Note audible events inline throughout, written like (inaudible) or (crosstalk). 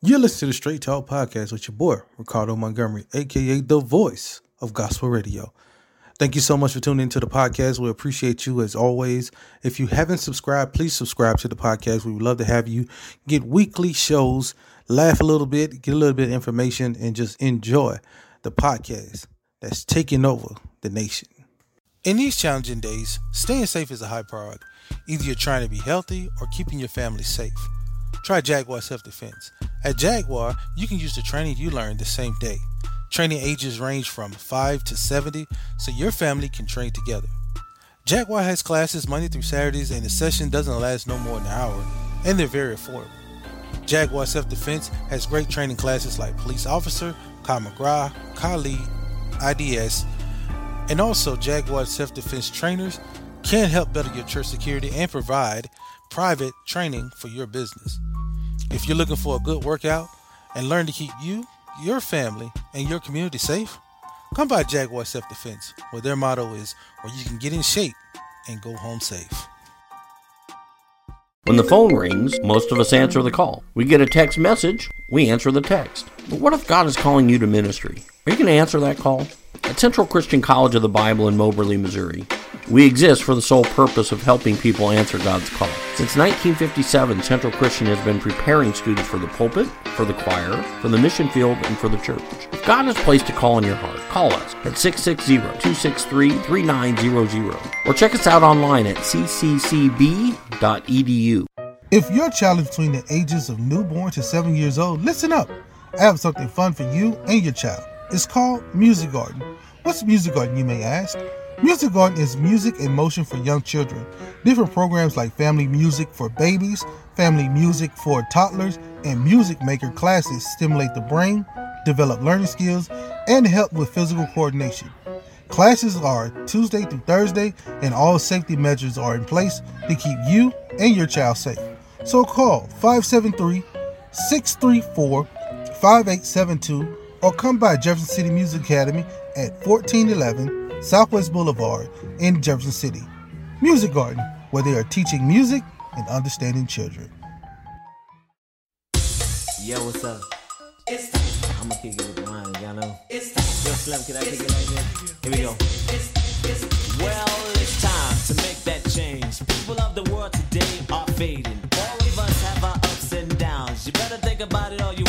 You're listening to the Straight Talk Podcast with your boy, Ricardo Montgomery, aka the voice of gospel radio. Thank you so much for tuning into the podcast. We appreciate you as always. If you haven't subscribed, please subscribe to the podcast. We would love to have you get weekly shows, laugh a little bit, get a little bit of information, and just enjoy the podcast that's taking over the nation. In these challenging days, staying safe is a high priority. Either you're trying to be healthy or keeping your family safe. Try Jaguar Self Defense. At Jaguar, you can use the training you learned the same day. Training ages range from 5 to 70, so your family can train together. Jaguar has classes Monday through Saturdays, and the session doesn't last no more than an hour, and they're very affordable. Jaguar Self Defense has great training classes like Police Officer, Krav Maga, Kali, IDS, and also Jaguar Self Defense trainers can help better your church security and provide private training for your business. If you're looking for a good workout and learn to keep you, your family, and your community safe, come by Jaguar Self Defense, where their motto is where you can get in shape and go home safe. When the phone rings, most of us answer the call. We get a text message, we answer the text. But what if God is calling you to ministry? Are you going to answer that call? At Central Christian College of the Bible in Moberly, Missouri, we exist for the sole purpose of helping people answer God's call. Since 1957, Central Christian has been preparing students for the pulpit, for the choir, for the mission field, and for the church. If God has placed a call in your heart, call us at 660-263-3900 or check us out online at cccb.edu. If you're a child between the ages of newborn to seven years old, listen up. I have something fun for you and your child. It's called Music Garden. What's Music Garden, you may ask? Music Garden is music in motion for young children. Different programs like family music for babies, family music for toddlers, and music maker classes stimulate the brain, develop learning skills, and help with physical coordination. Classes are Tuesday through Thursday, and all safety measures are in place to keep you and your child safe. So call 573 634 5872 or come by Jefferson City Music Academy at 1411 Southwest Boulevard in Jefferson City. Music Garden, where they are teaching music and understanding children. Yo, what's up? It's I'ma kick it with the line, y'all know. Yo, Slim, can I kick it like this? Here we go. Well, it's time to make that change. People of the world today are fading. All of us have our ups and downs. You better think about it or you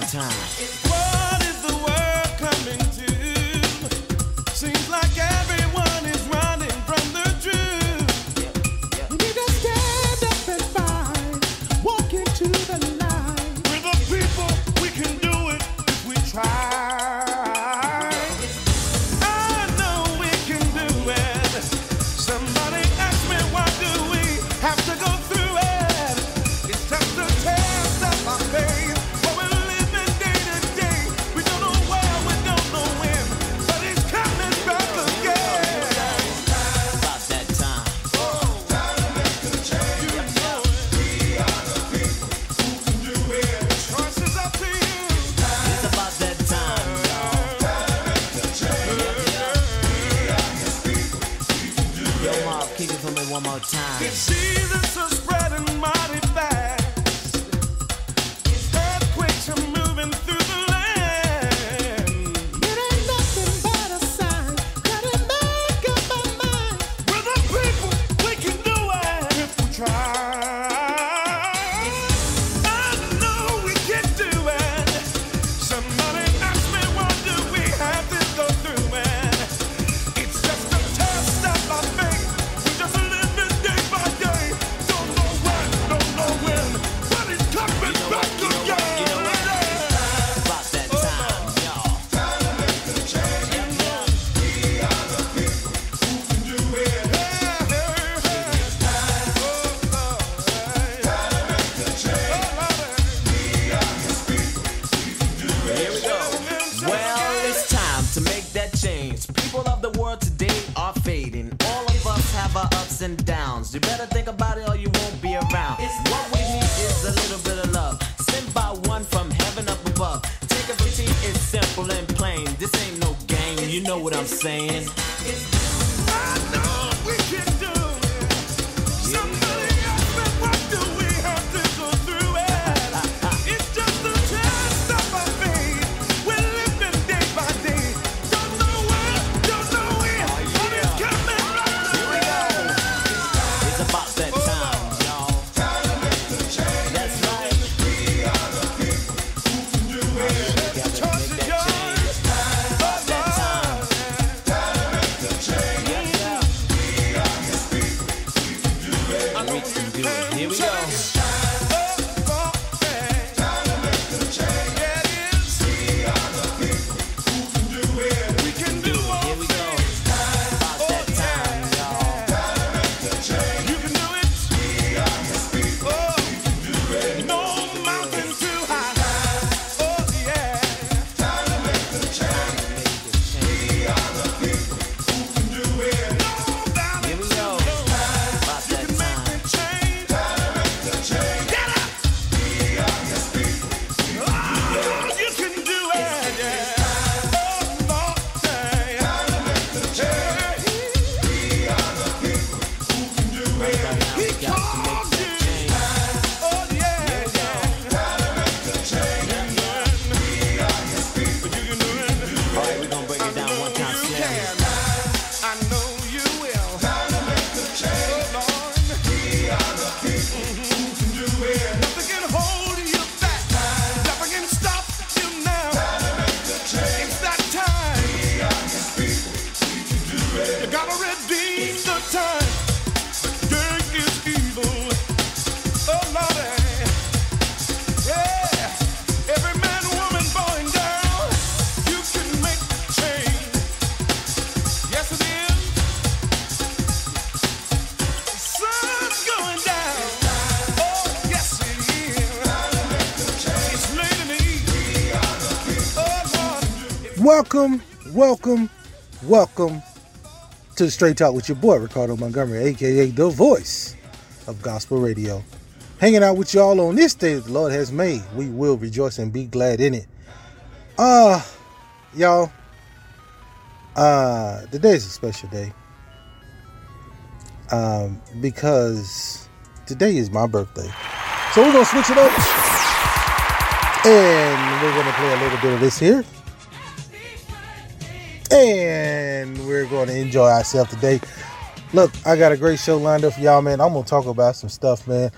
one time. One more time. Is spreading mighty welcome to the Straight Talk with your boy Ricardo Montgomery, aka the voice of gospel radio. Hanging out with y'all on this day that the Lord has made. We will rejoice and be glad in it. Uh y'all. Uh is a special day. Um, because today is my birthday. So we're gonna switch it up. And we're gonna play a little bit of this here and we're going to enjoy ourselves today. Look, I got a great show lined up for y'all, man. I'm going to talk about some stuff, man.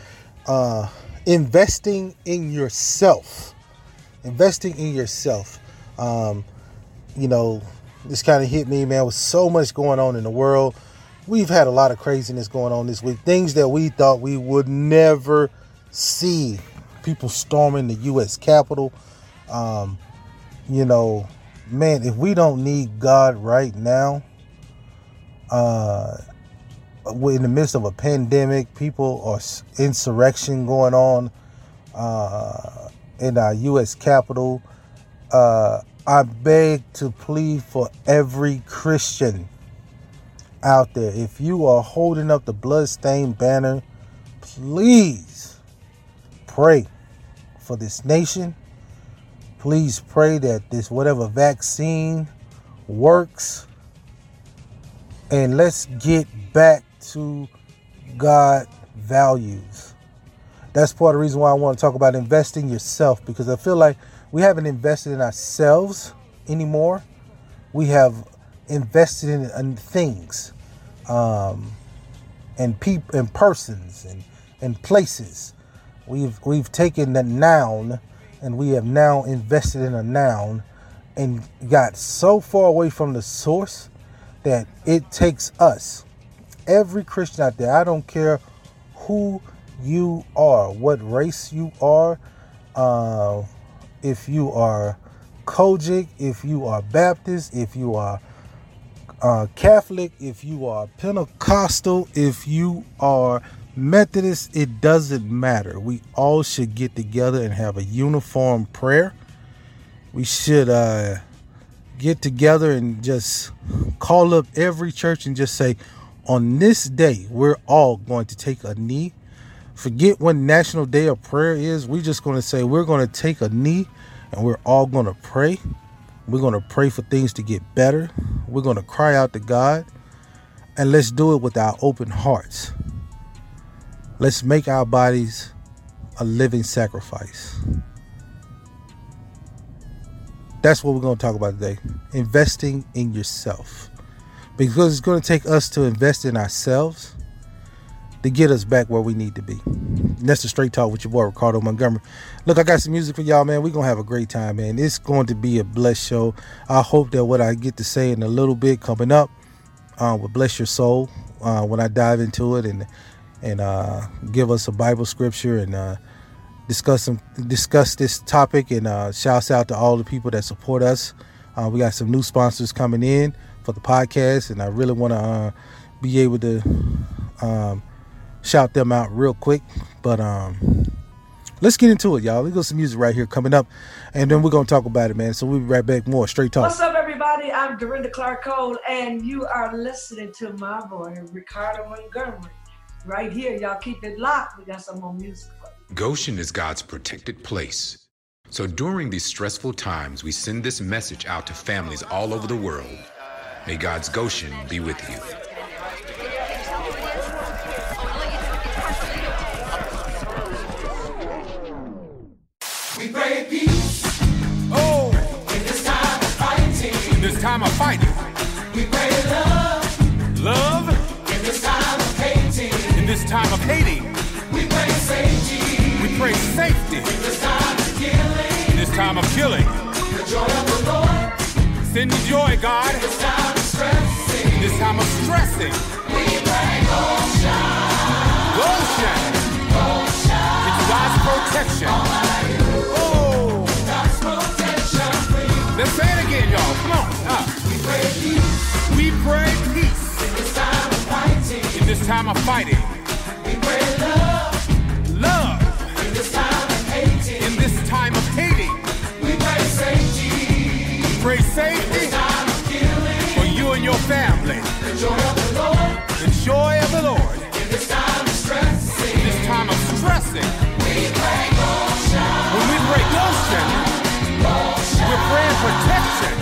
Uh, investing in yourself. Investing in yourself. Um, you know, this kind of hit me, man, with so much going on in the world. We've had a lot of craziness going on this week. Things that we thought we would never see. People storming the U.S. Capitol. Um, you know, man, if we don't need God right now, uh, we're in the midst of a pandemic, people are insurrection going on uh, in our U.S. Capitol. Uh, I beg to plead for every Christian out there. If you are holding up the bloodstained banner, please pray for this nation please pray that this whatever vaccine works and let's get back to god values. That's part of the reason why i want to talk about investing yourself because i feel like we haven't invested in ourselves anymore. We have invested in, in things um, and people and persons and, and places. We've we've taken the noun and we have now invested in a noun and got so far away from the source that it takes us. Every christian out there i don't care who you are what race you are uh, if you are COGIC if you are baptist if you are uh, Catholic, if you are Pentecostal, if you are Methodist, it doesn't matter. We all should get together and have a uniform prayer. We should uh, get together and just call up every church and just say, On this day, we're all going to take a knee. Forget what National Day of Prayer is. We're just going to say we're going to take a knee and we're all going to pray. We're going to pray for things to get better. We're going to cry out to God. And let's do it with our open hearts. Let's make our bodies a living sacrifice. That's what we're going to talk about today. Investing in yourself. Because it's going to take us to invest in ourselves to get us back where we need to be. And that's the straight talk with your boy Ricardo Montgomery. Look, I got some music for y'all, man. We're gonna have a great time, man. It's going to be a blessed show. I hope that what I get to say in a little bit coming up uh, will bless your soul uh, when I dive into it and and uh, give us a Bible scripture and uh, discuss some discuss this topic. And uh, shouts out to all the people that support us. Uh, we got some new sponsors coming in for the podcast, and I really want to uh, be able to um, shout them out real quick. But um, let's get into it, y'all. We got some music right here coming up, and then we're gonna talk about it, man. So we'll be right back. More straight talk. What's up, everybody? I'm Dorinda Clark Cole, and you are listening to my boy, Ricardo Montgomery. Right here, y'all keep it locked. We got some more music for you. Goshen is God's protected place. So during these stressful times, we send this message out to families all over the world. May God's Goshen be with you. We pray peace. Oh, in this time of fighting. In this time of fighting. We pray love. Love. This time of hating. We pray safety. We pray safety. In this time of killing. In this time of killing. The joy of the Lord. Send your joy, God. In this time of stressing. In this time of stressing. We pray Goshen. Goshen. It's God's protection. Oh. God's protection. Let's say it again, y'all. Come on. Uh. We pray peace. We pray peace. In this time of fighting. In this time of fighting. Pray safety. In. For you and your family. The joy of the Lord. The joy of the Lord. In this time of stressing. In. We pray Goshen. When we pray Goshen, we're praying protection.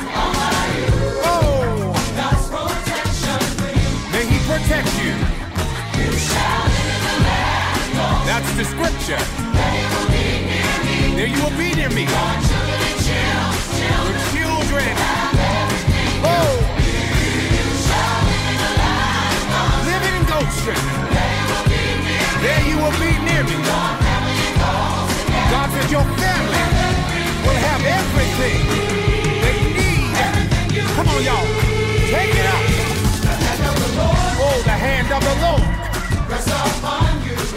Oh, God's protection you. May He protect you. That's the scripture. There you will be near me. Goshen. There you will be near me. God said your family will have everything they need. Come on, y'all. Take it up. Oh, the hand of the Lord.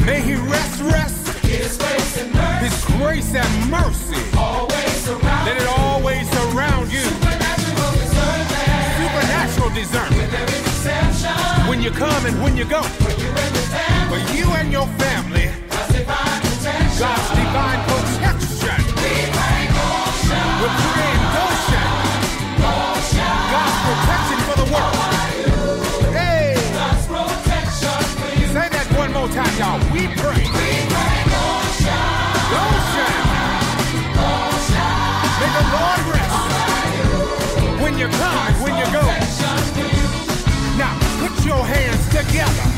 May he rest, rest. His grace and mercy. Let it always surround you. Supernatural discernment. When you come and when you go. For you and your family. God's divine protection. We're praying Goshen. God's protection for the world. Hey. Say that one more time, y'all. We pray. Goshen. May the Lord rest. When you come together.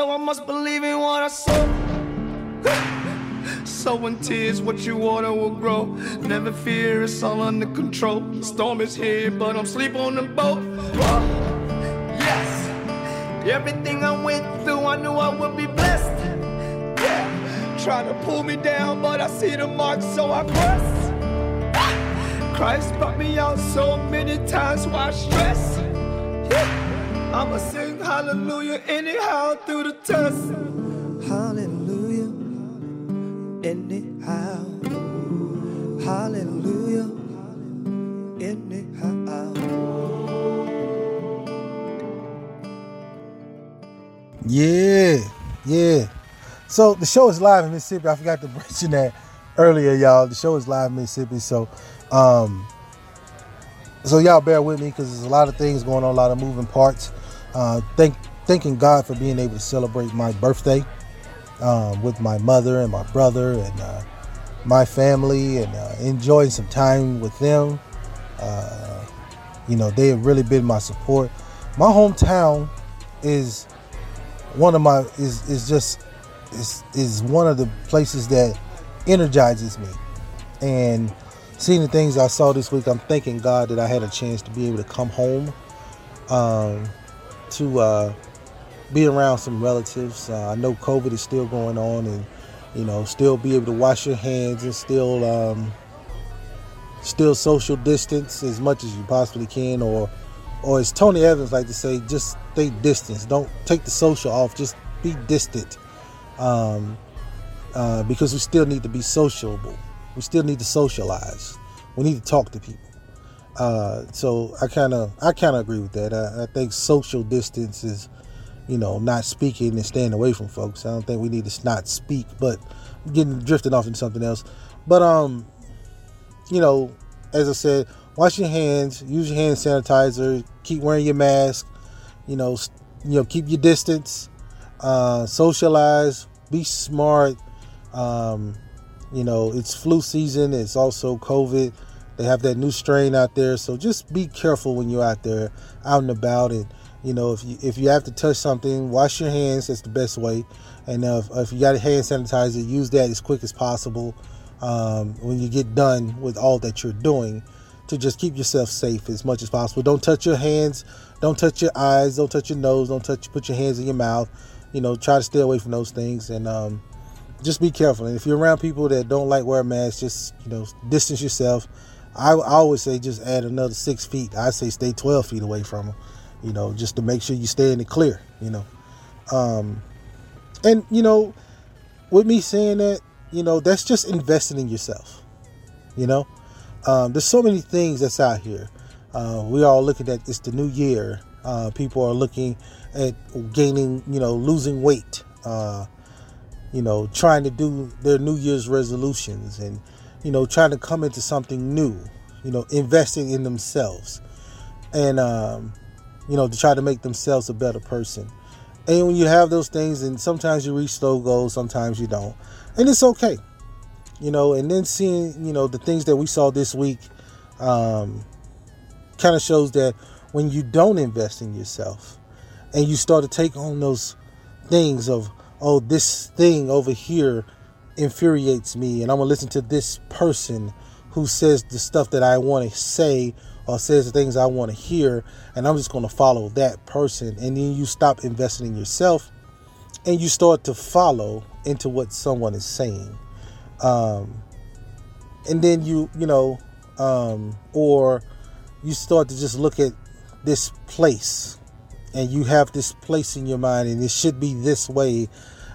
So I must believe in what I sow. (laughs) Sowing tears, what you water will grow. Never fear, it's all under control. The storm is here, but I'm sleep on the boat. Whoa. Yes, everything I went through, I knew I would be blessed. Yeah, trying to pull me down, but I see the mark, so I press. (laughs) Christ brought me out so many times, why stress? Yeah. (laughs) I'ma sing hallelujah anyhow through the test. Hallelujah, anyhow. Hallelujah, anyhow. Yeah, yeah. So the show is live in Mississippi. I forgot to mention that earlier, y'all. The show is live in Mississippi. So, um, so y'all bear with me because there's a lot of things going on, a lot of moving parts. Uh, thank, thanking God for being able to celebrate my birthday um, with my mother and my brother and uh, my family and uh, enjoying some time with them. Uh, you know, they have really been my support. My hometown is one of my is is just is is one of the places that energizes me and seeing the things i saw this week i'm thanking god that i had a chance to be able to come home um, to uh, be around some relatives uh, i know covid is still going on and you know still be able to wash your hands and still um, still social distance as much as you possibly can or or as Tony Evans like to say, just stay distance. Don't take the social off. Just be distant, um, uh, because we still need to be sociable. We still need to socialize. We need to talk to people. Uh, so I kind of I kind of agree with that. I, I think social distance is, you know, not speaking and staying away from folks. I don't think we need to not speak, but getting drifting off into something else. But um, you know, as I said, wash your hands, use your hand sanitizer, keep wearing your mask, you know, you know, keep your distance, uh, socialize, be smart. Um, you know, it's flu season. It's also COVID. They have that new strain out there, so just be careful when you're out there, out and about. And you know, if you if you have to touch something, wash your hands. That's the best way. And if, if you got a hand sanitizer, use that as quick as possible um, when you get done with all that you're doing to just keep yourself safe as much as possible. Don't touch your hands, don't touch your eyes, don't touch your nose, don't touch put your hands in your mouth. You know, try to stay away from those things and um, just be careful. And if you're around people that don't like wear masks, just you know, distance yourself. I, I always say just add another six feet. I say stay 12 feet away from them. You know, just to make sure you stay in the clear. You know, um, and you know, with me saying that, you know, that's just investing in yourself. You know, um, there's so many things that's out here. Uh, we all looking at it's the new year. Uh, people are looking at gaining, you know, losing weight. Uh, you know, trying to do their New Year's resolutions and, you know, trying to come into something new. You know, investing in themselves, and um, you know, to try to make themselves a better person. And when you have those things, and sometimes you reach those goals, sometimes you don't, and it's okay you know, and then seeing, you know, the things that we saw this week um, kind of shows that when you don't invest in yourself and you start to take on those things of, oh, this thing over here infuriates me, and I'm gonna listen to this person who says the stuff that I want to say or says the things I want to hear, and I'm just gonna follow that person, and then you stop investing in yourself and you start to follow into what someone is saying. Um, and then you you know um, or you start to just look at this place and you have this place in your mind and it should be this way.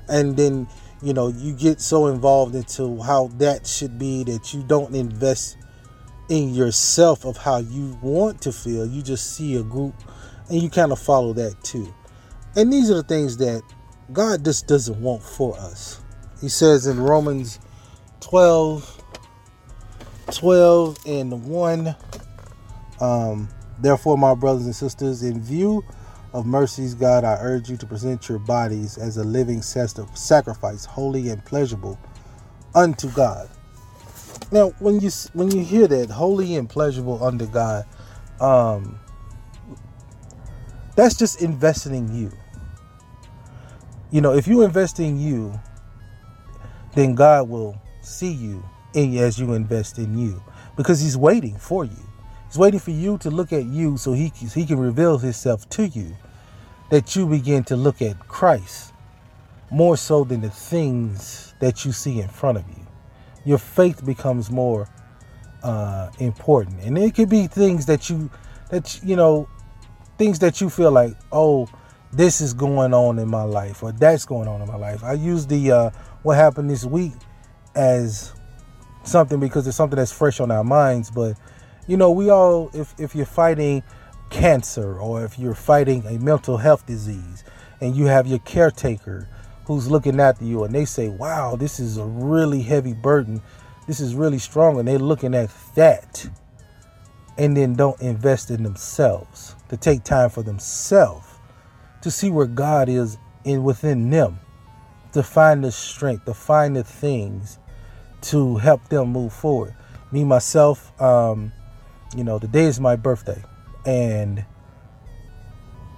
And then you know you get so involved into how that should be that you don't invest in yourself of how you want to feel. You just see a group and you kind of follow that too. And these are the things that god just doesn't want for us. He says in romans 12 12 and 1 um therefore my brothers and sisters in view of mercies god i urge you to present your bodies as a living sacrifice holy and pleasurable unto god. Now when you when you hear that holy and pleasurable unto god um that's just investing in you. You know if you invest in you then god will see you as you invest in you because he's waiting for you. He's waiting for you to look at you so he, he can reveal himself to you that you begin to look at Christ more so than the things that you see in front of you. Your faith becomes more uh, important, and it could be things that you that you know things that you feel like oh this is going on in my life or that's going on in my life. I use the uh, what happened this week as something because it's something that's fresh on our minds. But you know, we all if if you're fighting cancer or if you're fighting a mental health disease and you have your caretaker who's looking after you and they say, Wow, this is a really heavy burden. This is really strong, and they're looking at that and then don't invest in themselves to take time for themselves to see where God is in within them to find the strength to find the things to help them move forward. Me myself, um, you know, today is my birthday, and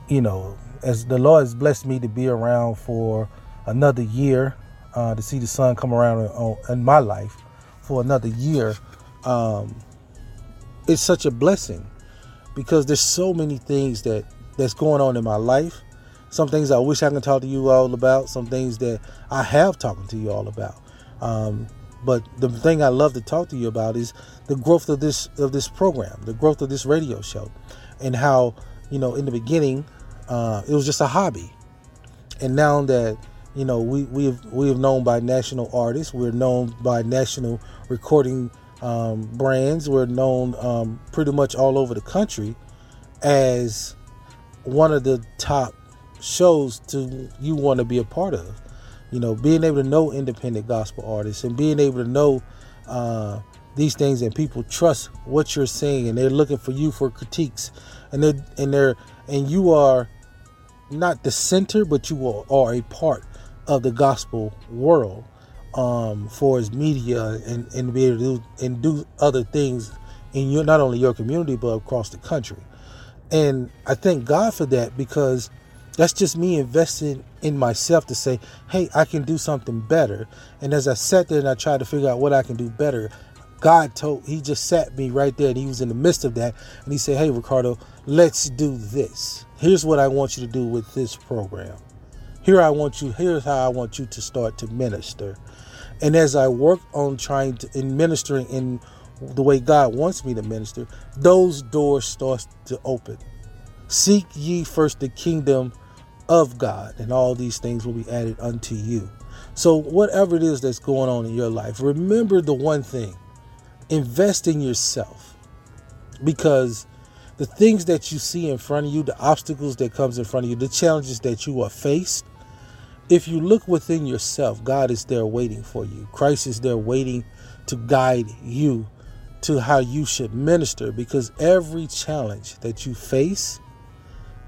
you know, as the Lord has blessed me to be around for another year, uh, to see the sun come around in, in my life for another year, um, it's such a blessing because there's so many things that that's going on in my life. Some things I wish I can talk to you all about. Some things that I have talking to you all about. Um, but the thing I love to talk to you about is the growth of this of this program, the growth of this radio show, and how you know in the beginning uh, it was just a hobby, and now that you know we we have we have known by national artists, we're known by national recording um, brands, we're known um, pretty much all over the country as one of the top shows to you want to be a part of you know being able to know independent gospel artists and being able to know uh, these things and people trust what you're saying and they're looking for you for critiques and they're and they're and you are not the center but you are, are a part of the gospel world um, for his media and, and be able to do and do other things in your not only your community but across the country. And i thank god for that because that's just me investing in myself to say, hey, I can do something better. And as I sat there and I tried to figure out what I can do better, God told, He just sat me right there and He was in the midst of that. And He said, Hey, Ricardo, let's do this. Here's what I want you to do with this program. Here I want you, here's how I want you to start to minister. And as I work on trying to in ministering in the way God wants me to minister, those doors start to open. Seek ye first the kingdom of God, and all these things will be added unto you. So, whatever it is that's going on in your life, remember the one thing. Invest in yourself. Because the things that you see in front of you the obstacles that comes in front of you the challenges that you are faced if you look within yourself god is there waiting for you. Christ is there waiting to guide you to how you should minister because every challenge that you face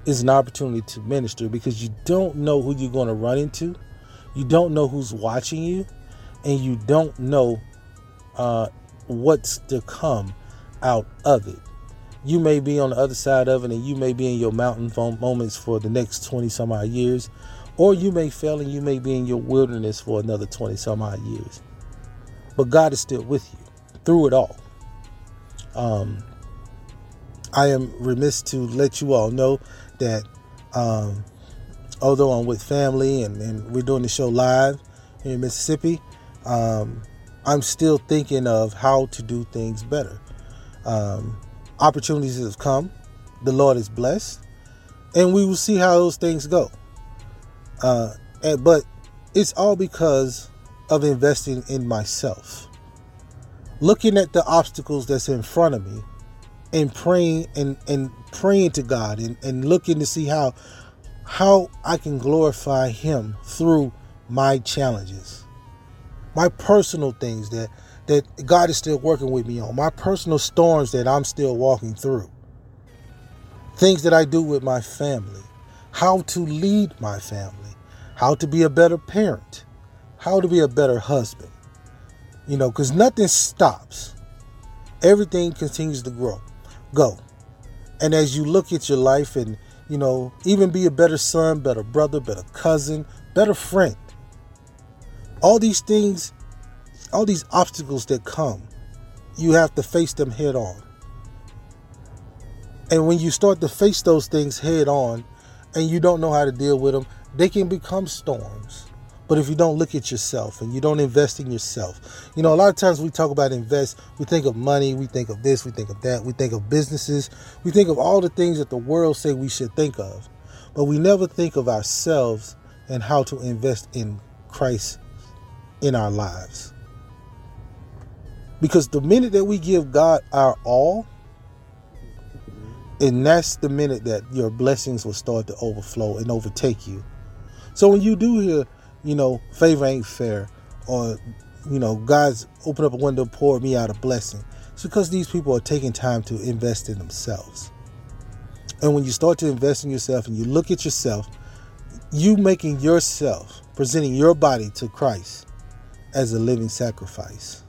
is an opportunity to minister because you don't know who you're going to run into you don't know who's watching you and you don't know uh, what's to come out of it. You may be on the other side of it and you may be in your mountain moments for the next 20 some odd years, or you may fail and you may be in your wilderness for another 20 some odd years. But God is still with you through it all. Um, I am remiss to let you all know that um, although I'm with family and, and we're doing the show live here in Mississippi, um, I'm still thinking of how to do things better. Um, opportunities have come. The Lord is blessed, and we will see how those things go. Uh, and, but it's all because of investing in myself, looking at the obstacles that's in front of me, and praying and, and praying to God and, and looking to see how how I can glorify Him through my challenges my personal things that that God is still working with me on, my personal storms that I'm still walking through, things that I do with my family, how to lead my family, how to be a better parent, how to be a better husband. You know, because nothing stops. Everything continues to grow, go. And as you look at your life and, you know, even be a better son, better brother, better cousin, better friend, all these things, all these obstacles that come, you have to face them head on. And when you start to face those things head on and you don't know how to deal with them, they can become storms. But if you don't look at yourself and you don't invest in yourself, you know, a lot of times we talk about invest, we think of money, we think of this, we think of that, we think of businesses, we think of all the things that the world say we should think of. But we never think of ourselves and how to invest in Christ in our lives. Because the minute that we give God our all, and that's the minute that your blessings will start to overflow and overtake you. So when you do hear, you know, favor ain't fair, or, you know, God's open up a window, pour me out a blessing, it's because these people are taking time to invest in themselves. And when you start to invest in yourself and you look at yourself, you making yourself, presenting your body to Christ as a living sacrifice.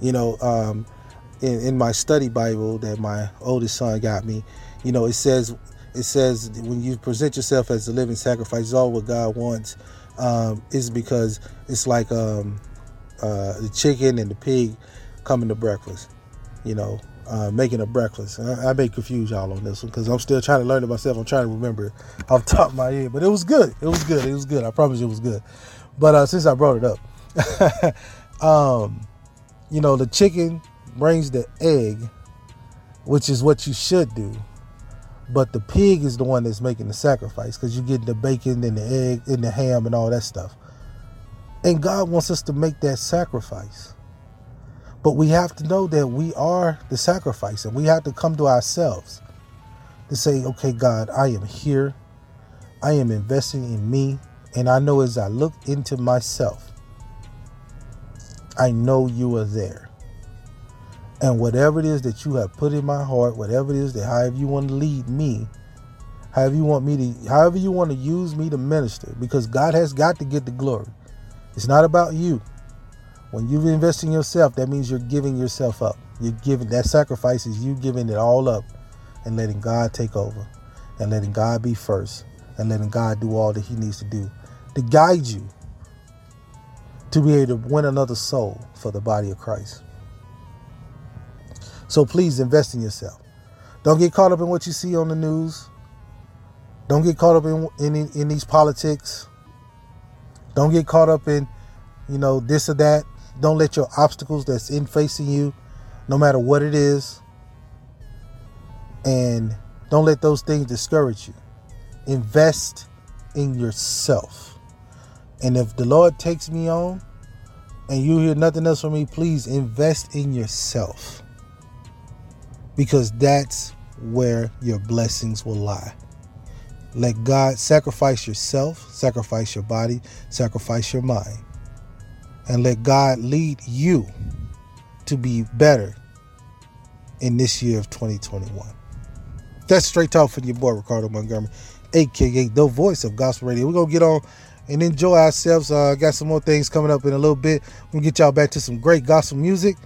You know, um, in, in my study Bible that my oldest son got me, you know, it says it says when you present yourself as a living sacrifice, is all what God wants. Um, is because it's like um, uh, the chicken and the pig coming to breakfast. You know, uh, making a breakfast. I, I may confuse y'all on this one because I'm still trying to learn it myself. I'm trying to remember it off the top of my head, but it was good. It was good. It was good. I promise it was good. But uh, since I brought it up, (laughs) um, you know, the chicken brings the egg, which is what you should do. But the pig is the one that's making the sacrifice because you get the bacon and the egg and the ham and all that stuff. And God wants us to make that sacrifice. But we have to know that we are the sacrifice and we have to come to ourselves to say, okay, God, I am here. I am investing in me. And I know as I look into myself, I know you are there. And whatever it is that you have put in my heart, whatever it is that however you want to lead me, however you want me to, however you want to use me to minister, because God has got to get the glory. It's not about you. When you invest in yourself, that means you're giving yourself up. You're giving that sacrifice is you giving it all up and letting God take over and letting God be first and letting God do all that He needs to do to guide you to be able to win another soul for the body of Christ. So please invest in yourself. Don't get caught up in what you see on the news. Don't get caught up in in, in these politics. Don't get caught up in, you know, this or that. Don't let your obstacles that's in facing you, no matter what it is, and don't let those things discourage you. Invest in yourself. And if the Lord takes me on and you hear nothing else from me, please invest in yourself. Because that's where your blessings will lie. Let God sacrifice yourself, sacrifice your body, sacrifice your mind. And let God lead you to be better in this year of 2021. That's straight talk from your boy Ricardo Montgomery, aka the voice of gospel radio. We're gonna get on and enjoy ourselves. Uh, got some more things coming up in a little bit. We'll get y'all back to some great gospel music.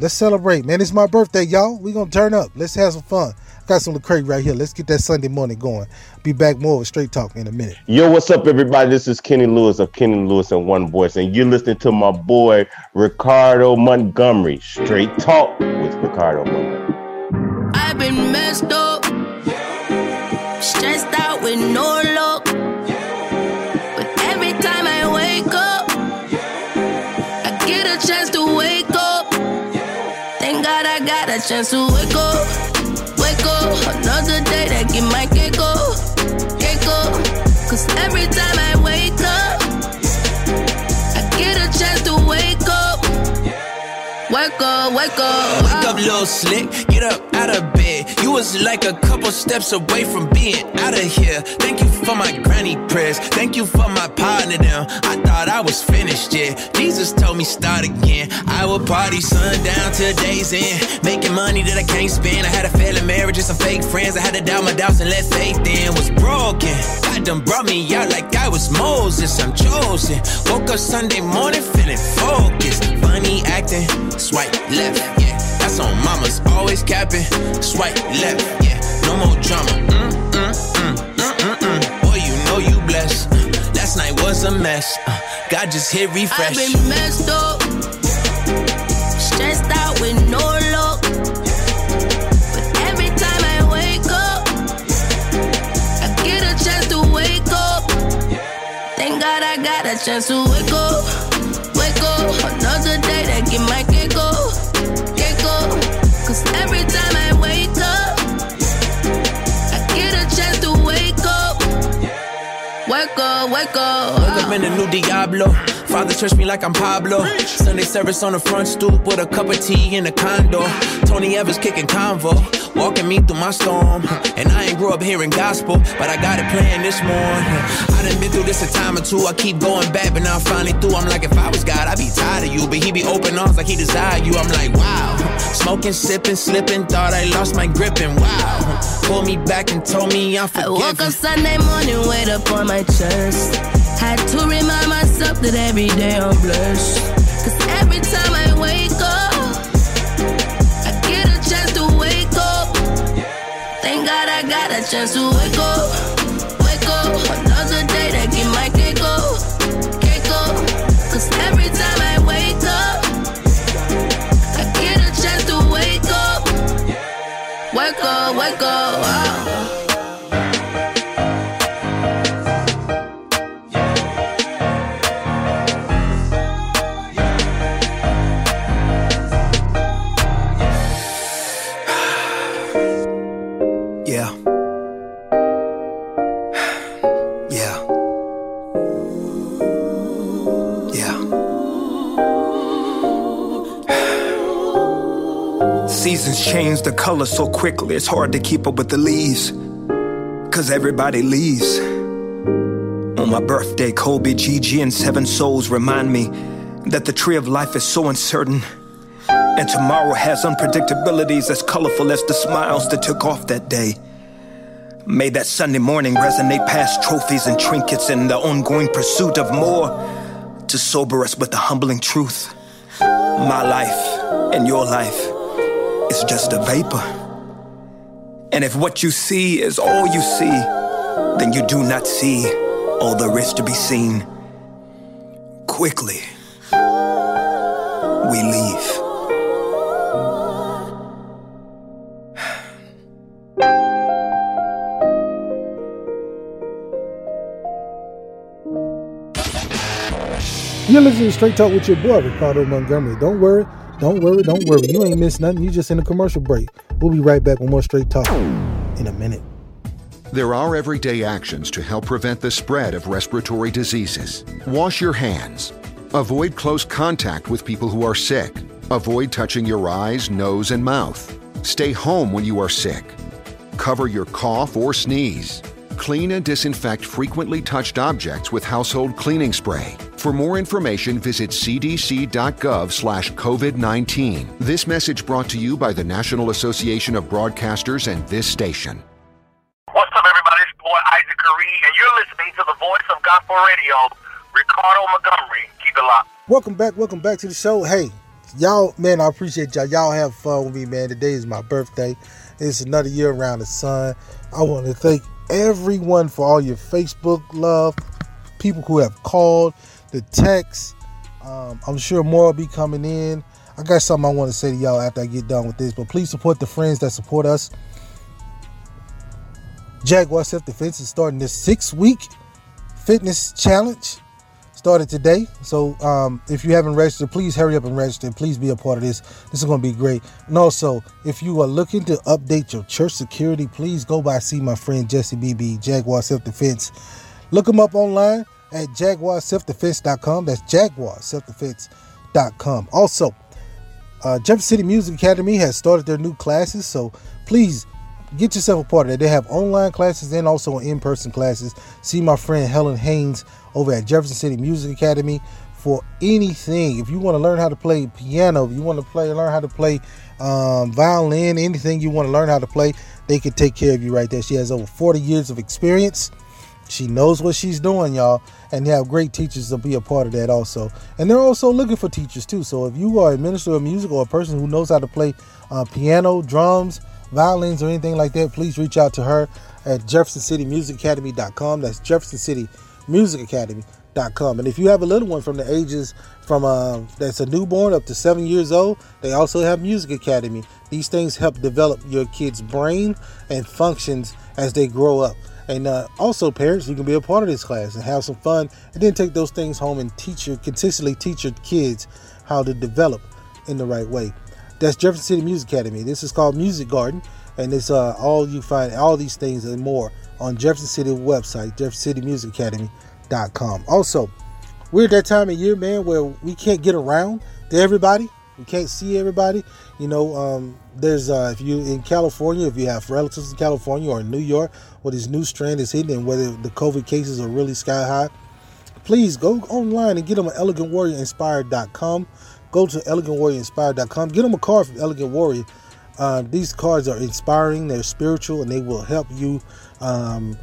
Let's celebrate, man. It's my birthday, y'all. We're gonna turn up. Let's have some fun. I Got some Lecrae right here. Let's get that Sunday morning going. Be back more with straight talk in a minute. Yo, what's up, everybody? This is Kenny Lewis of Kenny Lewis and One Voice, and you're listening to my boy Ricardo Montgomery. Straight talk with Ricardo Montgomery. I've been messed up, stressed out with no got a chance to wake up, wake up. Another day that get my cake up, cake up. Cause every time I wake up, I get a chance to wake up. Wake up, wake up. Wake up, little slick, get up out of bed. You was like a couple steps away from being out of here. Thank you for my granny prayers. Thank you for my partner now. I thought I was finished, yeah. Jesus told me start again. I will party sundown till day's end. Making money that I can't spend. I had a failing marriage and some fake friends. I had to doubt my doubts and let faith in. Was broken. God done brought me out like I was Moses. I'm chosen. Woke up Sunday morning feeling focused. Funny acting. Swipe left, yeah. On mamas, always capping. Swipe left, yeah. No more drama. Mm, mm, mm, mm, mm, mm. Boy, you know you blessed. Last night was a mess. Uh, God just hit refresh. I've been messed up, stressed out with no luck. But every time I wake up, I get a chance to wake up. Thank God I got a chance to wake up, wake up. Another day that get my up, wake up. In a new Diablo. Father touched me like I'm Pablo. Sunday service on the front stoop with a cup of tea in the condo. Tony Evans kicking convo, walking me through my storm. And I ain't grew up hearing gospel, but I got it playing this morning. I done been through this a time or two. I keep going back, but now I'm finally through. I'm like, if I was God, I'd be tired of you. But he be open arms like he desire you. I'm like, wow. Smoking, sipping, slipping, thought I lost my grip and wow. Pulled me back and told me I'm forgiven. I woke up Sunday morning, weight up on my chest. Had to remind myself that every day I'm blessed. Cause every time I wake up, I get a chance to wake up. Thank God I got a chance to wake up. Wake up, another day that every time I wake up, I get a chance to wake up. Color so quickly, it's hard to keep up with the leaves. Cause everybody leaves. On my birthday, Kobe, Gigi, and Seven Souls remind me that the tree of life is so uncertain. And tomorrow has unpredictabilities as colorful as the smiles that took off that day. May that Sunday morning resonate past trophies and trinkets in the ongoing pursuit of more to sober us with the humbling truth. My life and your life is just a vapor. And if what you see is all you see, then you do not see all there is to be seen. Quickly, we leave. You're listening to Straight Talk with your boy, Ricardo Montgomery. Don't worry, don't worry, don't worry. You ain't missed nothing. You just in a commercial break. We'll be right back with more Straight Talk in a minute. There are everyday actions to help prevent the spread of respiratory diseases. Wash your hands. Avoid close contact with people who are sick. Avoid touching your eyes, nose, and mouth. Stay home when you are sick. Cover your cough or sneeze. Clean and disinfect frequently touched objects with household cleaning spray. For more information, visit cdc.gov slash COVID-19. This message brought to you by the National Association of Broadcasters and this station. What's up, everybody? It's your boy Isaac Curry, and you're listening to the voice of gospel radio, Ricardo Montgomery. Keep it locked. Welcome back, welcome back to the show. Hey, y'all, man, I appreciate y'all. Y'all have fun with me, man. Today is my birthday. It's another year around the sun. I want to thank everyone for all your Facebook love, people who have called, the texts. Um, I'm sure more will be coming in. I got something I want to say to y'all after I get done with this, but please support the friends that support us. Jaguar Self Defense is starting this six week fitness challenge. Started today. So um, if you haven't registered, please hurry up and register. Please be a part of this. This is going to be great. And also, if you are looking to update your church security, please go by see my friend Jesse BB, Jaguar Self Defense. Look him up online at jaguarselfdefense.com. That's jaguarselfdefense.com. Also, uh, Jefferson City Music Academy has started their new classes, so please get yourself a part of that. They have online classes and also in-person classes. See my friend Helen Haynes over at Jefferson City Music Academy for anything. If you want to learn how to play piano, if you want to play learn how to play um, violin, anything you want to learn how to play, they can take care of you right there. She has over 40 years of experience. She knows what she's doing, y'all, and they have great teachers to be a part of that also. And they're also looking for teachers too. So if you are a minister of music or a person who knows how to play uh, piano, drums, violins, or anything like that, please reach out to her at jeffersoncitymusicacademy.com. That's jeffersoncitymusicacademy.com. And if you have a little one from the ages from uh, that's a newborn up to seven years old, they also have Music Academy. These things help develop your kid's brain and functions as they grow up. And uh, also, parents, you can be a part of this class and have some fun, and then take those things home and teach your consistently teach your kids how to develop in the right way. That's Jefferson City Music Academy. This is called Music Garden, and it's uh, all you find all these things and more on Jefferson City website, jeffersoncitymusicacademy.com. Also, we're at that time of year, man, where we can't get around to everybody. We can't see everybody. You know, um, there's uh, if you in California, if you have relatives in California or in New York, where this new strand is hitting, and whether the COVID cases are really sky high, please go online and get them at elegantwarriorinspired.com. Go to elegantwarriorinspired.com. Get them a card from Elegant Warrior. Uh, these cards are inspiring, they're spiritual, and they will help you um,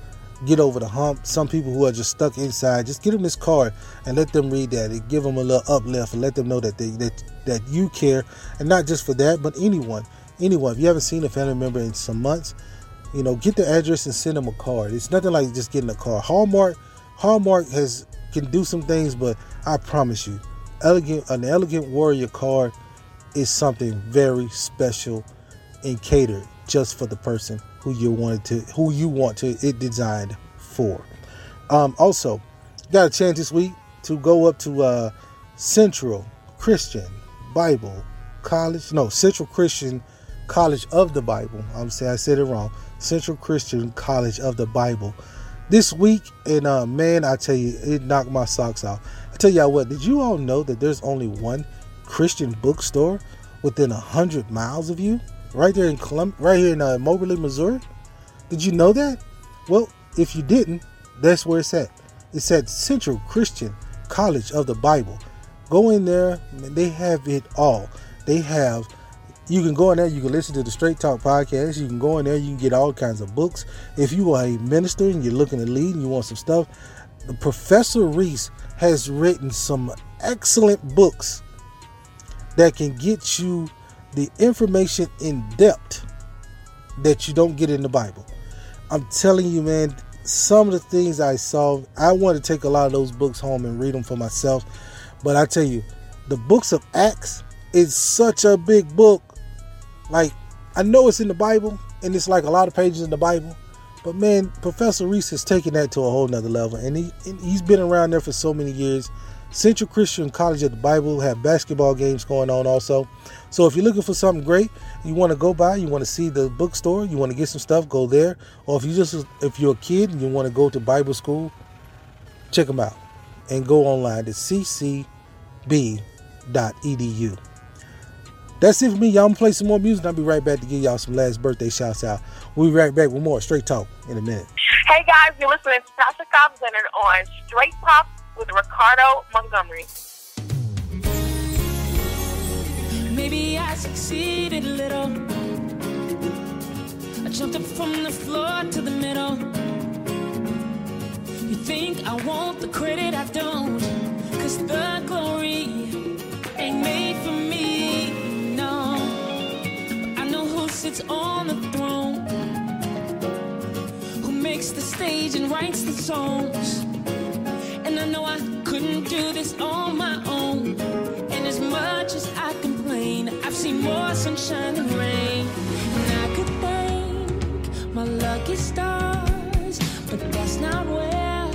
get over the hump. Some people who are just stuck inside, just give them this card and let them read that. And give them a little uplift and let them know that they that that you care, and not just for that, but anyone, anyone. If you haven't seen a family member in some months, you know, get the address and send them a card. It's nothing like just getting a card. Hallmark, Hallmark has can do some things, but I promise you, elegant an elegant warrior card is something very special and catered just for the person who you wanted to who you want to it designed for. Um, also, got a chance this week to go up to uh, Central Christian Bible College. No, Central Christian College of the Bible. I'm saying I said it wrong. Central Christian College of the Bible. This week, and uh, man, I tell you, it knocked my socks off. I tell y'all what, did you all know that there's only one Christian bookstore within a hundred miles of you? Right there in Colum- right here in uh, Moberly, Missouri. Did you know that? Well, if you didn't, that's where it's at. It's at Central Christian College of the Bible. Go in there, they have it all. They have you can go in there, you can listen to the Straight Talk podcast. You can go in there, you can get all kinds of books. If you are a minister and you're looking to lead and you want some stuff, Professor Reese has written some excellent books that can get you the information in depth that you don't get in the Bible. I'm telling you, man, some of the things I saw, I want to take a lot of those books home and read them for myself. But I tell you, the books of Acts is such a big book. Like, I know it's in the Bible, and it's like a lot of pages in the Bible, but man, Professor Reese has taken that to a whole nother level, and he and he's been around there for so many years. Central Christian College of the Bible have basketball games going on also. So if you're looking for something great, you want to go by, you want to see the bookstore, you want to get some stuff, go there. Or if you just if you're a kid and you want to go to Bible school, check them out and go online to ccb.edu. That's it for me. Y'all I'm gonna play some more music. I'll be right back to give y'all some last birthday shouts out. We'll be right back with more straight talk in a minute. Hey guys, you're listening to Tasha Cobbs Leonard on Straight Pop with Ricardo Montgomery. Maybe I succeeded a little. I jumped up from the floor to the middle. You think I want the credit I don't? Cause the glory ain't made for me, sits on the throne, who makes the stage and writes the songs. And I know I couldn't do this on my own. And as much as I complain, I've seen more sunshine than rain. And I could thank my lucky stars, but that's not where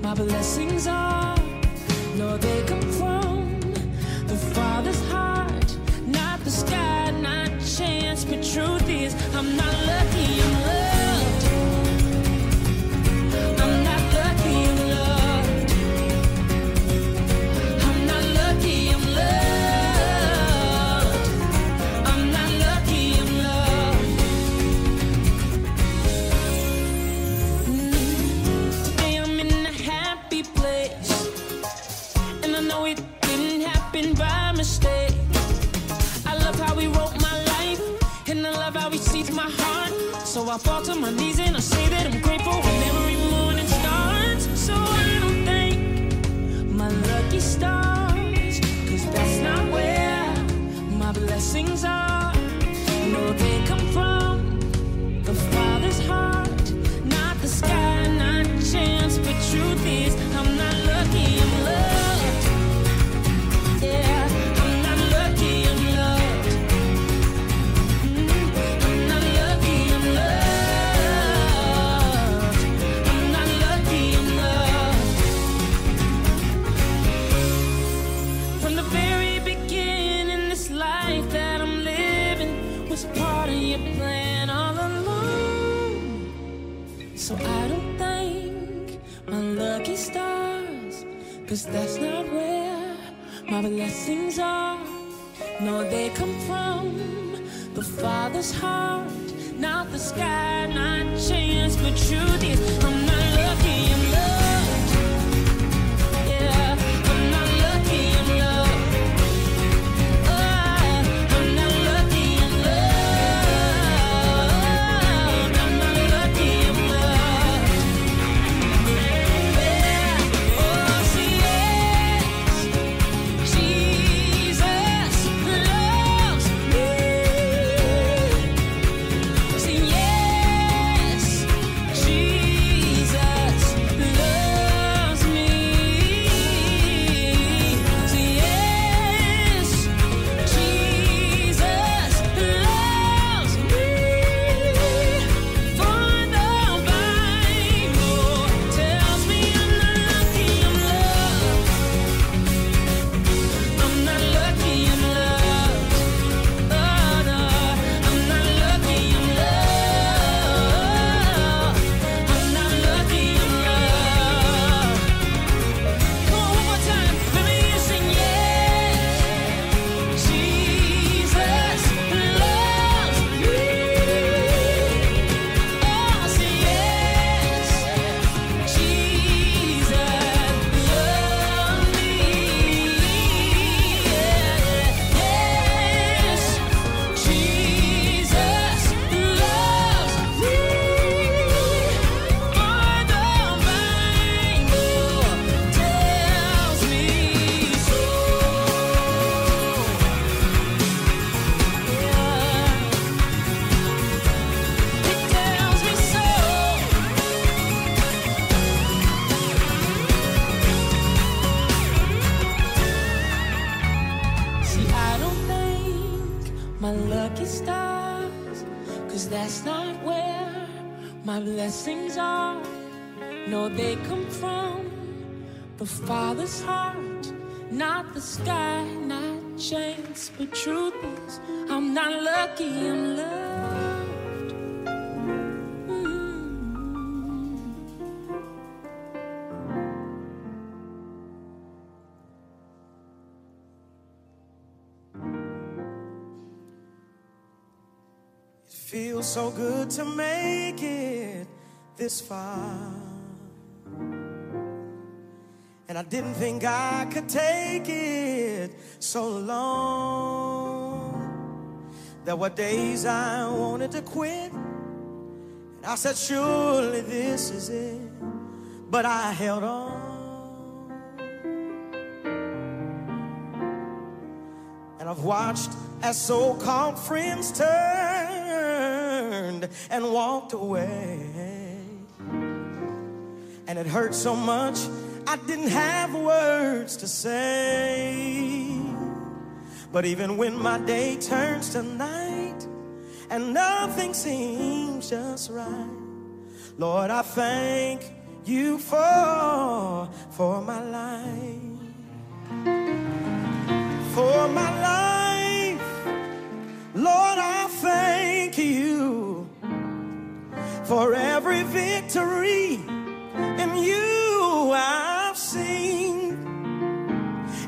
my blessings are. No, they come from the Father's heart, not the sky, chance. But truth is, I'm not lucky, I'm loved. I'm not lucky, I'm loved. I'm not lucky, I'm loved. I'm not lucky, I'm loved. Mm. Today I'm in a happy place, and I know it I fall to my knees and I say that cause that's not where my blessings are. No, they come from the Father's heart, not the sky, not chance. But truth is, I'm not lucky, to make it this far. And I didn't think I could take it so long. There were days I wanted to quit. And I said, surely this is it. But I held on. And I've watched as so called friends turned and walked away. And it hurt so much, I didn't have words to say. But even when my day turns to night and nothing seems just right, Lord, I thank you for, for my life. For my life, for every victory in you I've seen,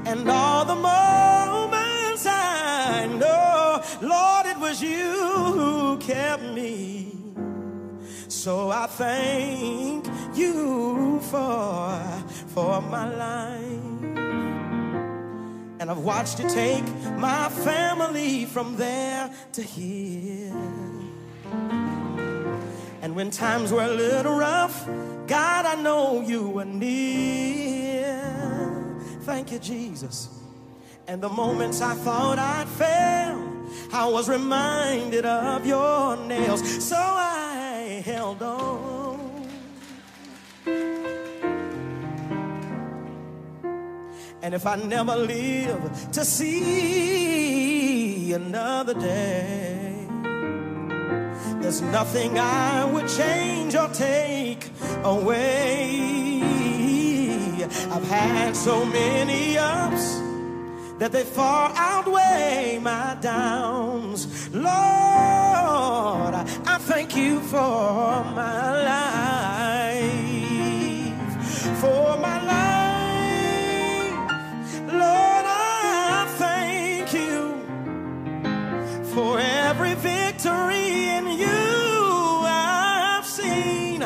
and all the moments I know, Lord, it was you who kept me. So I thank you for for my life. And I've watched you take my family from there to here. And when times were a little rough, God, I know you were near. Thank you, Jesus. And the moments I thought I'd fail, I was reminded of your nails. So I held on. And if I never live to see another day, there's nothing I would change or take away. I've had so many ups that they far outweigh my downs. Lord, I thank you for my life,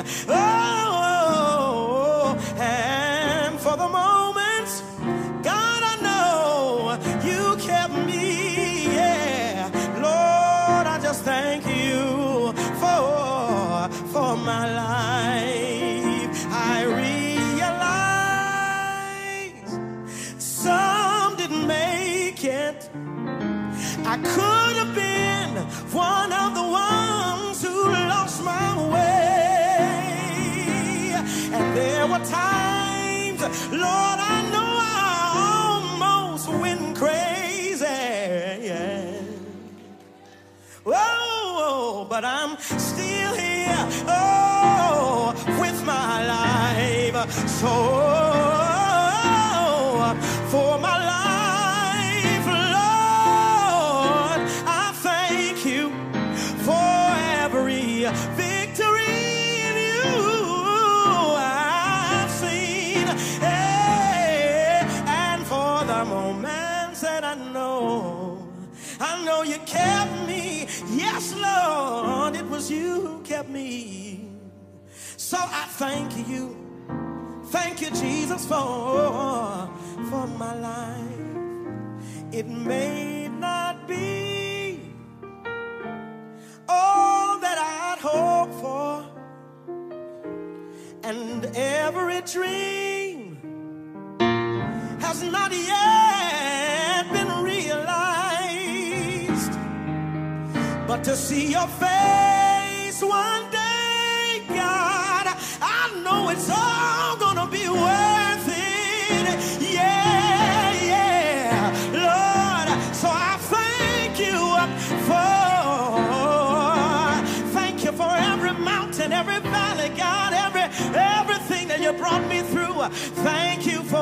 Oh, life. So, for my life, Lord, I thank you for every victory in you I've seen. Hey, and for the moments that I know, I know you kept me. Yes, Lord, it was you who kept me. So I thank you. You, Jesus, for, for my life. It may not be all that I'd hoped for, and every dream has not yet been realized. But to see your face one it's all gonna be worth it. Yeah, yeah, Lord. So I thank you for, thank you for every mountain, every valley, God, every everything that you brought me through. Thank you for.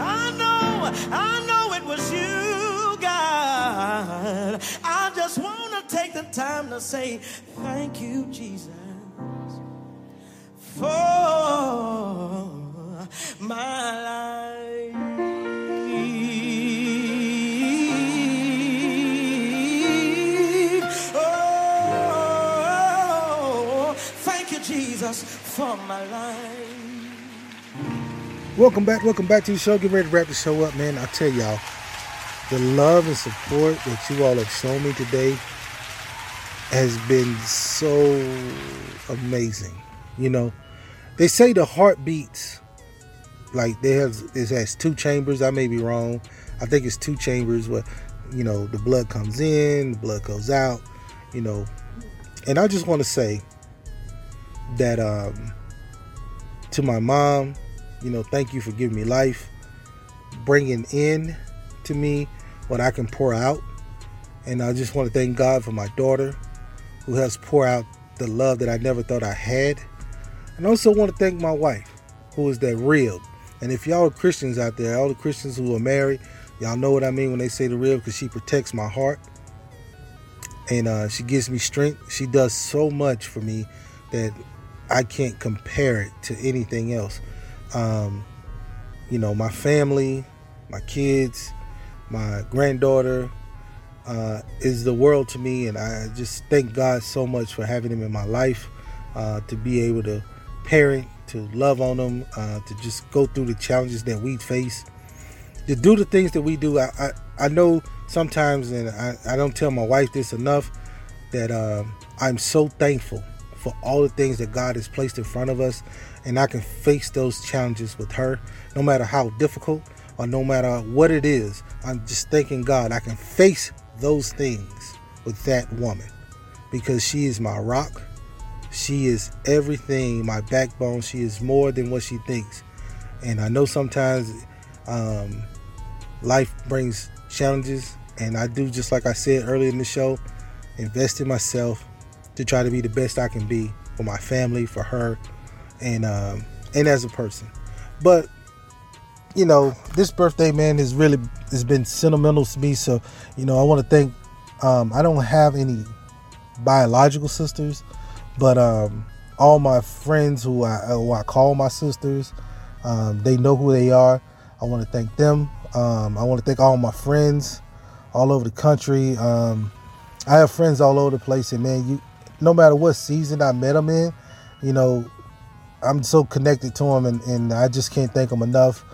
I know, I know it was you, God. I just wanna take the time to say thank you, Jesus for my life. Oh, thank you, Jesus, for my life. Welcome back, welcome back to the show. Get ready to wrap the show up, man. I tell y'all, the love and support that you all have shown me today has been so amazing. You know, they say the heart beats like they have it has two chambers. I may be wrong. I think it's two chambers where you know the blood comes in, the blood goes out. You know, and I just want to say that um, to my mom, you know, thank you for giving me life, bringing in to me what I can pour out, and I just want to thank God for my daughter, who has poured out the love that I never thought I had, and I also want to thank my wife, who is that real. And if y'all are Christians out there, all the Christians who are married, y'all know what I mean when they say the real, because she protects my heart and uh, she gives me strength. She does so much for me that I can't compare it to anything else. Um, you know, my family, my kids, my granddaughter uh, is the world to me, and I just thank God so much for having him in my life uh, to be able to parent, to love on them, uh, to just go through the challenges that we face, to do the things that we do. I I, I know sometimes, and I, I don't tell my wife this enough, that um, I'm so thankful for all the things that God has placed in front of us, and I can face those challenges with her, no matter how difficult or no matter what it is. I'm just thanking God I can face those things with that woman because she is my rock. She is everything, my backbone. She is more than what she thinks. And I know sometimes um, life brings challenges, and I do just like I said earlier in the show, invest in myself to try to be the best I can be for my family, for her, and um, and as a person. But you know, this birthday, man, has really has been sentimental to me. So, you know, I want to thank. Um, I don't have any biological sisters, but um, all my friends who I, who I call my sisters, um, they know who they are. I want to thank them. Um, I want to thank all my friends all over the country. Um, I have friends all over the place, and man, you, no matter what season I met them in, you know, I'm so connected to them, and, and I just can't thank them enough.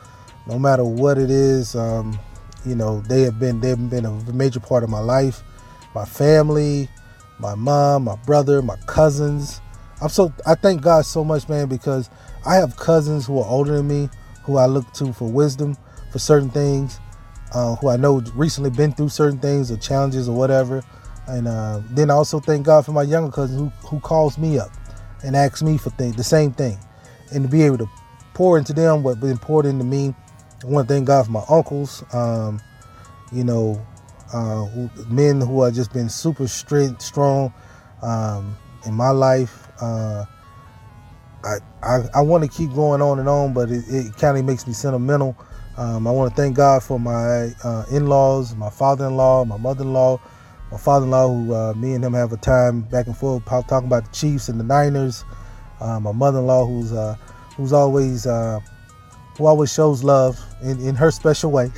No matter what it is, um, you know, they have been they've been a major part of my life, my family, my mom, my brother, my cousins. I'm so I thank God so much, man, because I have cousins who are older than me, who I look to for wisdom for certain things, uh, who I know recently been through certain things or challenges or whatever. And uh, then I also thank God for my younger cousin who who calls me up and asks me for things, the same thing, and to be able to pour into them what been poured into me. I want to thank God for my uncles. Um, you know, uh, who, men who have just been super strong um, in my life. Uh, I, I, I want to keep going on and on, but it, it kind of makes me sentimental. Um, I want to thank God for my uh, in-laws, my father-in-law, my mother-in-law, my father-in-law, who uh, me and him have a time back and forth talking about the Chiefs and the Niners. Uh, my mother-in-law, who's uh, who's always uh, who always shows love in, in her special way.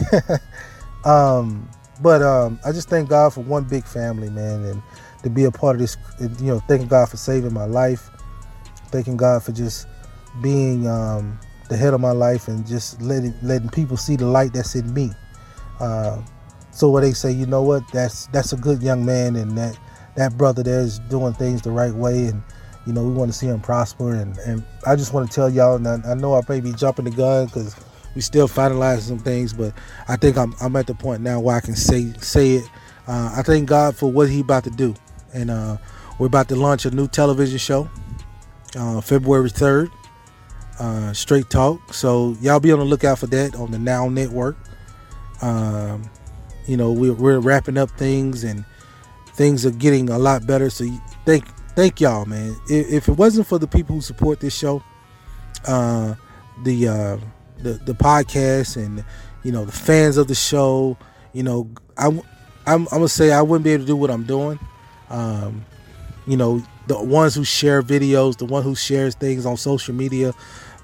(laughs) um, but um, I just thank God for one big family, man, and to be a part of this. You know, thanking God for saving my life, thanking God for just being um, the head of my life and just letting letting people see the light that's in me. Uh, so what they say, you know what? That's that's a good young man, and that that brother there is doing things the right way, and you know we want to see him prosper. And, and I just want to tell y'all, and I, I know I may be jumping the gun because we still finalizing some things, but I think I'm I'm at the point now where I can say say it. Uh, I thank God for what He about to do, and uh, we're about to launch a new television show, uh, February third. Uh, straight talk. So y'all be on the lookout for that on the Now Network. Um, you know we're, we're wrapping up things and things are getting a lot better. So thank thank y'all, man. If, if it wasn't for the people who support this show, uh, the uh, the the podcast and you know the fans of the show. You know, I'm I'm, I'm gonna say I wouldn't be able to do what I'm doing. Um, you know, the ones who share videos, the one who shares things on social media,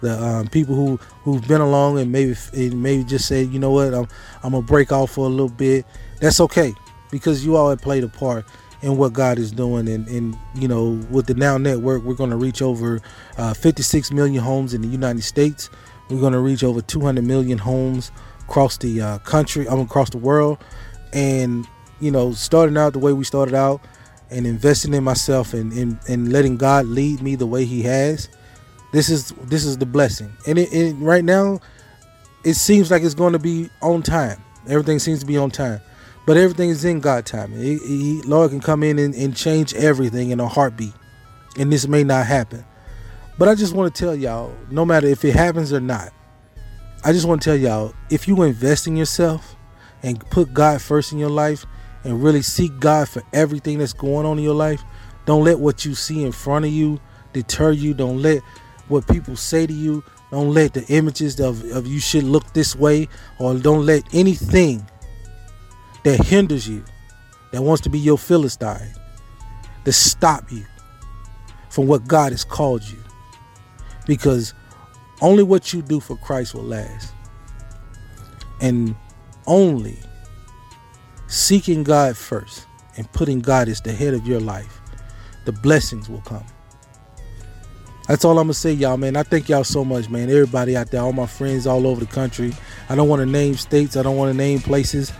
the um, people who who've been along and maybe and maybe just say, you know what, I'm I'm gonna break off for a little bit. That's okay because you all have played a part in what God is doing, and and you know with the Now Network, we're gonna reach over uh, 56 million homes in the United States. We're gonna reach over 200 million homes across the uh, country, mean, across the world, and you know, starting out the way we started out and investing in myself and, and, and letting God lead me the way He has. This is this is the blessing, and it, it right now, it seems like it's going to be on time. Everything seems to be on time, but everything is in God time. He, he, Lord can come in and, and change everything in a heartbeat, and this may not happen. But I just want to tell y'all, no matter if it happens or not, I just want to tell y'all, if you invest in yourself and put God first in your life, and really seek God for everything that's going on in your life. Don't let what you see in front of you deter you. Don't let what people say to you. Don't let the images of, of you should look this way, or don't let anything that hinders you, that wants to be your Philistine, to stop you from what God has called you. Because only what you do for Christ will last. And only seeking God first and putting God as the head of your life, the blessings will come. That's all I'm gonna say, y'all, man. I thank y'all so much, man. Everybody out there, all my friends all over the country. I don't want to name states, I don't want to name places,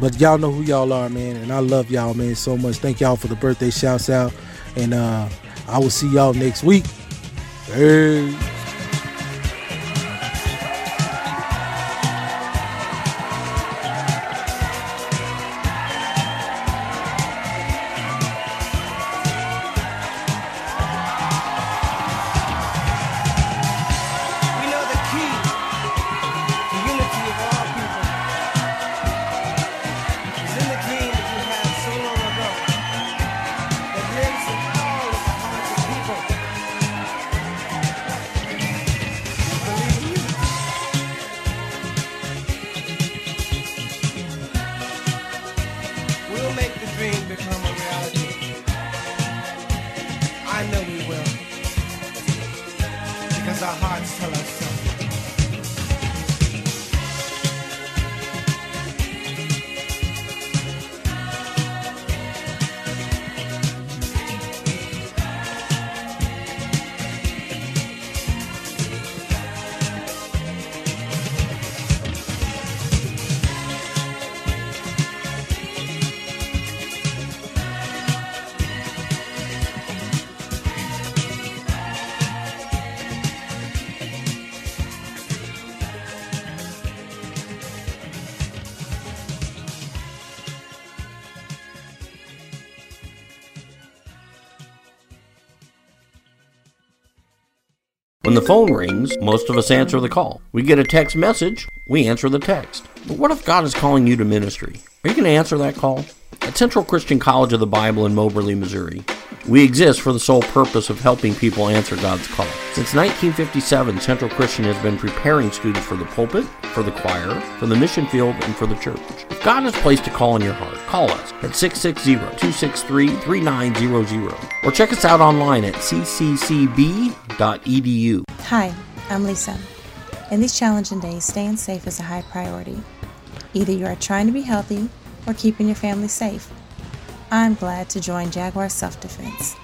but y'all know who y'all are, man. And I love y'all, man, so much. Thank y'all for the birthday shouts out, and uh, I will see y'all next week. Hey. Know we will. Because our hearts tell phone rings, most of us answer the call. We get a text message, we answer the text. But what if God is calling you to ministry? Are you going to answer that call? At Central Christian College of the Bible in Moberly, Missouri, we exist for the sole purpose of helping people answer God's call. Since 1957, Central Christian has been preparing students for the pulpit, for the choir, for the mission field, and for the church. If God has placed a call in your heart, call us at 660-263-3900 or check us out online at cccb.edu. Hi, I'm Lisa. In these challenging days, staying safe is a high priority. Either you are trying to be healthy or keeping your family safe. I'm glad to join Jaguar Self Defense.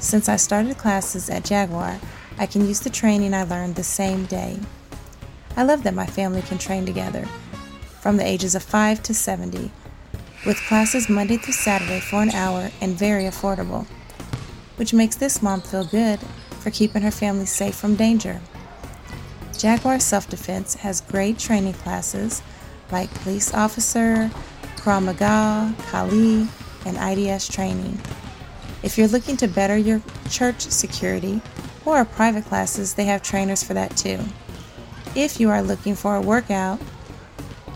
Since I started classes at Jaguar, I can use the training I learned the same day. I love that my family can train together, from the ages of 5 to 70, with classes Monday through Saturday for an hour and very affordable, which makes this mom feel good for keeping her family safe from danger. Jaguar Self Defense has great training classes like police officer, Krav Maga, Kali, and IDS training. If you're looking to better your church security or private classes, they have trainers for that too. If you are looking for a workout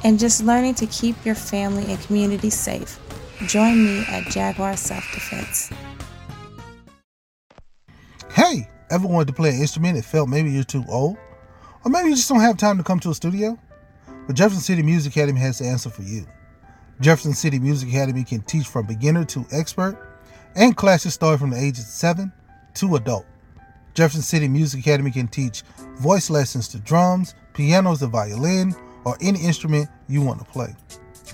and just learning to keep your family and community safe, join me at Jaguar Self Defense. Hey, Ever wanted to play an instrument and felt maybe you're too old? Or maybe you just don't have time to come to a studio? But Jefferson City Music Academy has the answer for you. Jefferson City Music Academy can teach from beginner to expert, and classes start from the ages 7 to adult. Jefferson City Music Academy can teach voice lessons to drums, pianos, to violin, or any instrument you want to play.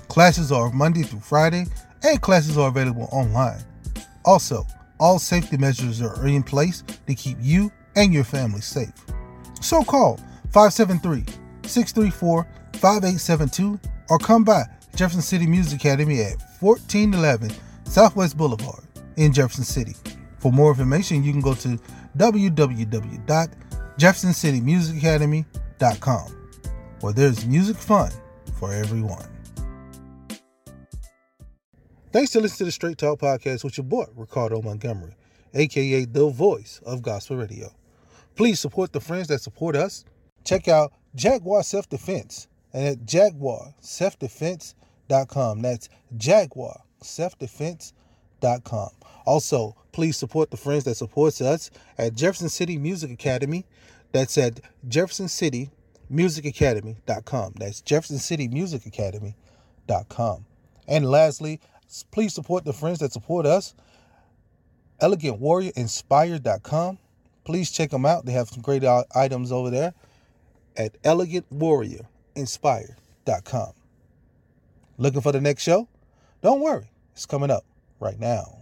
Classes are Monday through Friday, and classes are available online. Also, all safety measures are in place to keep you and your family safe. So call 573 634 5872 or come by Jefferson City Music Academy at 1411 Southwest Boulevard in Jefferson City. For more information, you can go to www.jeffersoncitymusicacademy.com where there's music fun for everyone. Thanks for listening to the Straight Talk Podcast with your boy, Ricardo Montgomery, aka the voice of gospel radio. Please support the friends that support us. Check out Jaguar Self Defense and at jaguarselfdefense.com. That's jaguarselfdefense.com. Also, please support the friends that supports us at Jefferson City Music Academy. That's at jeffersoncitymusicacademy.com. That's jeffersoncitymusicacademy.com. And lastly, please support the friends that support us. ElegantWarriorInspired.com. Please check them out. They have some great uh, items over there at ElegantWarriorInspired.com. Looking for the next show? Don't worry, it's coming up right now.